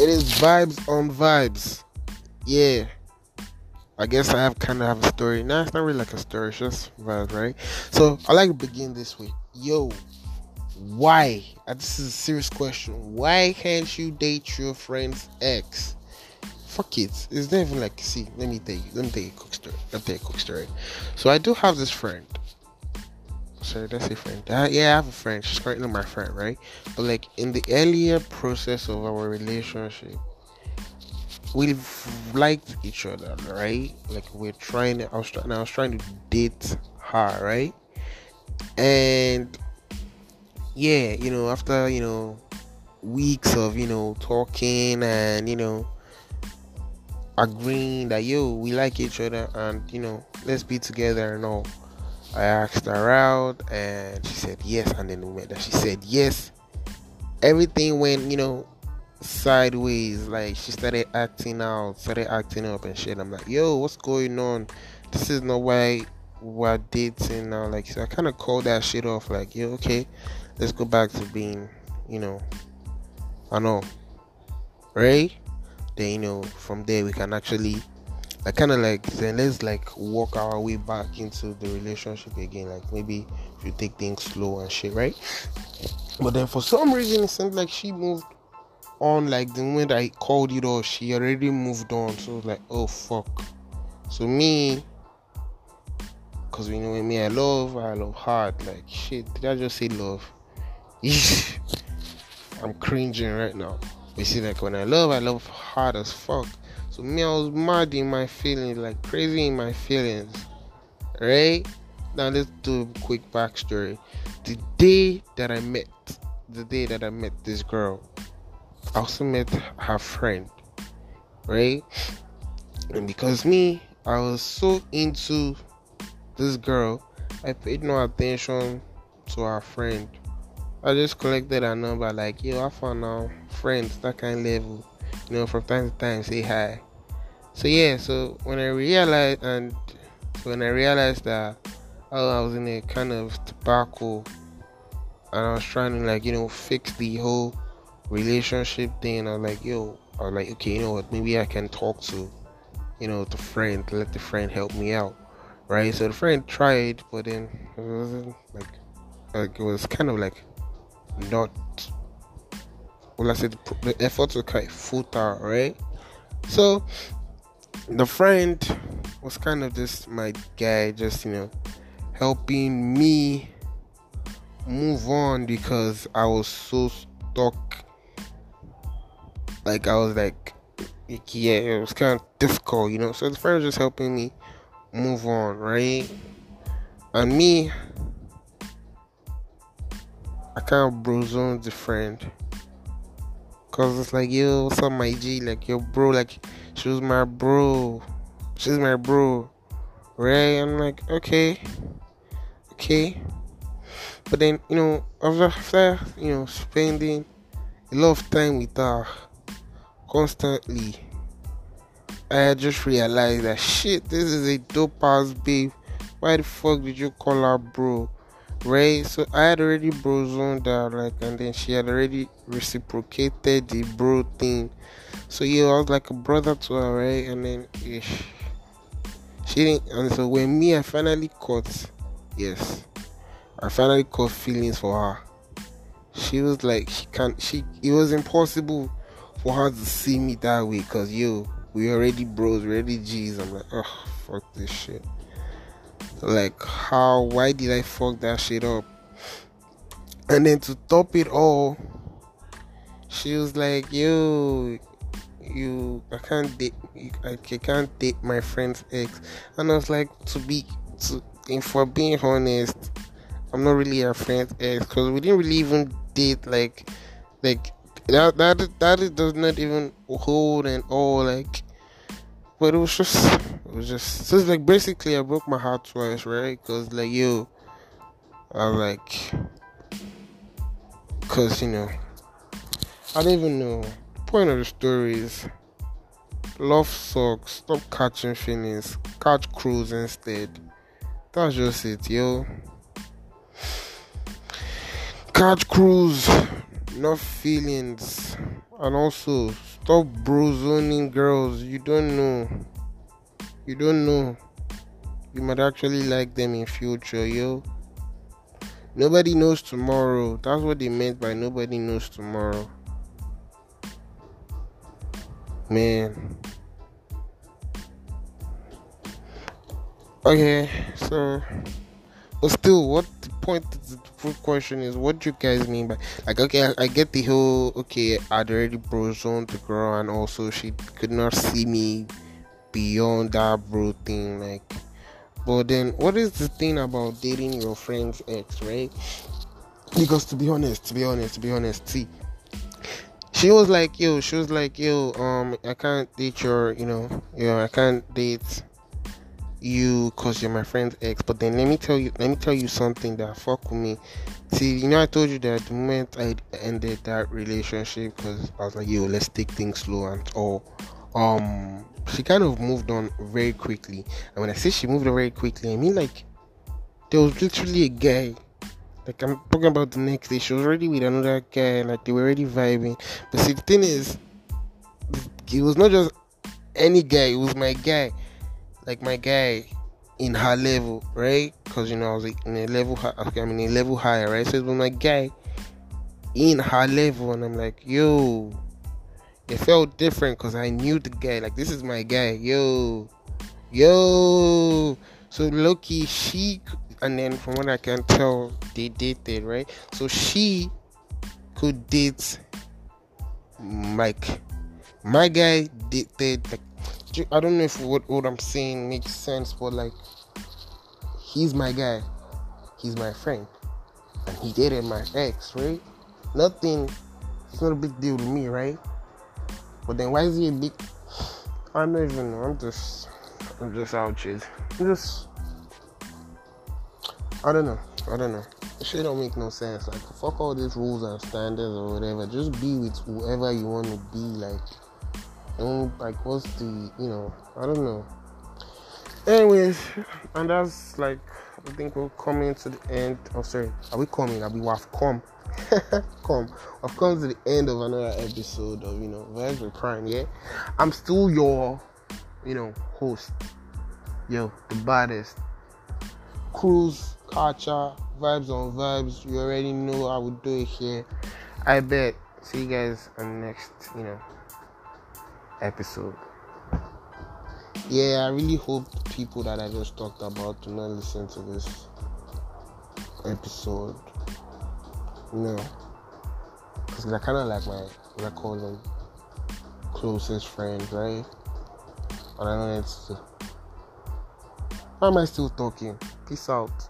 It is vibes on vibes. Yeah. I guess I have kind of have a story. Nah, it's not really like a story, it's just vibes, right? So I like to begin this way. Yo, why? Uh, this is a serious question. Why can't you date your friend's ex? Fuck it. It's not even like see, let me tell you, let me tell you a quick story. Let me tell you a quick story. So I do have this friend. Sorry, that's a friend. Uh, yeah, I have a friend. She's currently my friend, right? But like in the earlier process of our relationship, we've liked each other, right? Like we're trying. I was trying. I was trying to date her, right? And yeah, you know, after you know weeks of you know talking and you know agreeing that yo we like each other and you know let's be together and all. I asked her out and she said yes, and then we met that she said yes. Everything went, you know, sideways. Like she started acting out, started acting up and shit. I'm like, yo, what's going on? This is not why we're dating now. Like, so I kind of called that shit off. Like, yo, okay, let's go back to being, you know, I know, right? Then you know, from there we can actually, like, kind of like then let's like walk our way back into the relationship again. Like maybe if you take things slow and shit, right? But then for some reason it seemed like she moved on like the moment I called it off, she already moved on. So like, oh fuck. So me, cause you know me, I love, I love hard. Like shit, did I just say love? I'm cringing right now. You see, like when I love, I love hard as fuck. So me, I was mad in my feelings, like crazy in my feelings. Right? Now let's do a quick backstory. The day that I met, the day that I met this girl, I also met her friend, right? And because me, I was so into this girl, I paid no attention to her friend. I just collected her number, like, yo, I found now friends, that kind of level, you know, from time to time, say hi. So yeah, so when I realized, and when I realized that oh, I was in a kind of tobacco, and I was trying to like, you know, fix the whole relationship thing. I was like, yo, I was like, okay, you know what? Maybe I can talk to, you know, the friend, let the friend help me out, right? So the friend tried, but then it wasn't like, like it was kind of like not. Well, I said the, effort was quite futile, right? So the friend was kind of just my guy, just you know, helping me move on because I was so stuck like I was like, yeah, it was kind of difficult, you know. So the friend was just helping me move on, right? And me, I kind of bro on the friend. Cause it's like, yo, what's up, my G? Like, yo, bro, like, she was my bro. She's my bro. Right? I'm like, okay. Okay. But then, you know, after, you know, spending a lot of time with her, constantly. I just realized that shit, this is a dope ass babe. Why the fuck did you call her bro? Right? So I had already bro zoned her, like, and then she had already reciprocated the bro thing. So yeah, I was like a brother to her, right? And then she didn't. And so when me, I finally caught, yes, I finally caught feelings for her. She was like, she can't. She it was impossible for her to see me that way because yo we already bros we already g's i'm like oh fuck this shit like how why did i fuck that shit up? And then to top it all she was like yo you i can't date i can't date my friend's ex. And i was like to be to and for being honest i'm not really a friend's ex because we didn't really even date like like that that that does not even hold and all like but it was just it was just so it's like basically I broke my heart twice right? Because like yo I like because you know I don't even know. Point of the story is love sucks. Stop catching feelings. Catch cruise instead. That's just it yo. Catch cruise. Enough feelings. And also Stop brozoning girls. You don't know. You don't know. You might actually like them in future, yo. Nobody knows tomorrow. That's what they meant by nobody knows tomorrow. Man. Okay, so but still, what the point? The question is, what you guys mean by like? Okay, I, I get the whole. Okay, I'd already brozoned the girl, and also she could not see me beyond that bro thing. Like, but then, what is the thing about dating your friend's ex, right? Because to be honest, to be honest, to be honest, see, she was like, yo, she was like, yo, um, I can't date your, you know, you know, I can't date you because you're my friend's ex. But then let me tell you, let me tell you something that fuck with me. See, you know, I told you that the moment I ended that relationship, because I was like, yo, let's take things slow and all. Um, she kind of moved on very quickly. And when I say she moved on very quickly, I mean like there was literally a guy. Like I'm talking about the next day, she was already with another guy, like they were already vibing. But see, the thing is, it was not just any guy; it was my guy like my guy in her level, right? Because you know I was in a level, high, I mean a level higher, right? So it was my guy in her level, and I'm like, yo, it felt different because I knew the guy. Like this is my guy, yo, yo. So lowkey, she, and then from what I can tell, they dated, right? So she could date Mike. my guy dated like I don't know if what, what I'm saying makes sense, but like, he's my guy, he's my friend, and he dated my ex, right? Nothing, it's not a big deal to me, right? But then why is he a big? I don't even know. I'm just, I'm just out. I'm just, I don't know. I don't know. shit don't make no sense. Like, fuck all these rules and standards or whatever. Just be with whoever you want to be. Like and like what's the you know i don't know anyways and that's like i think we're coming to the end oh sorry are we coming are we have come come i've come to the end of another episode of you know vibes prime yeah? I'm still your you know host. Yo the baddest. Cruise catcher vibes on vibes. You already know i would do it here. I bet. See you guys on next you know episode. Yeah, I really hope people that I just talked about do not listen to this episode. Know, because they're kind of like my, what I call them, closest friends, right? And I know it's. Why am I still talking? Peace out.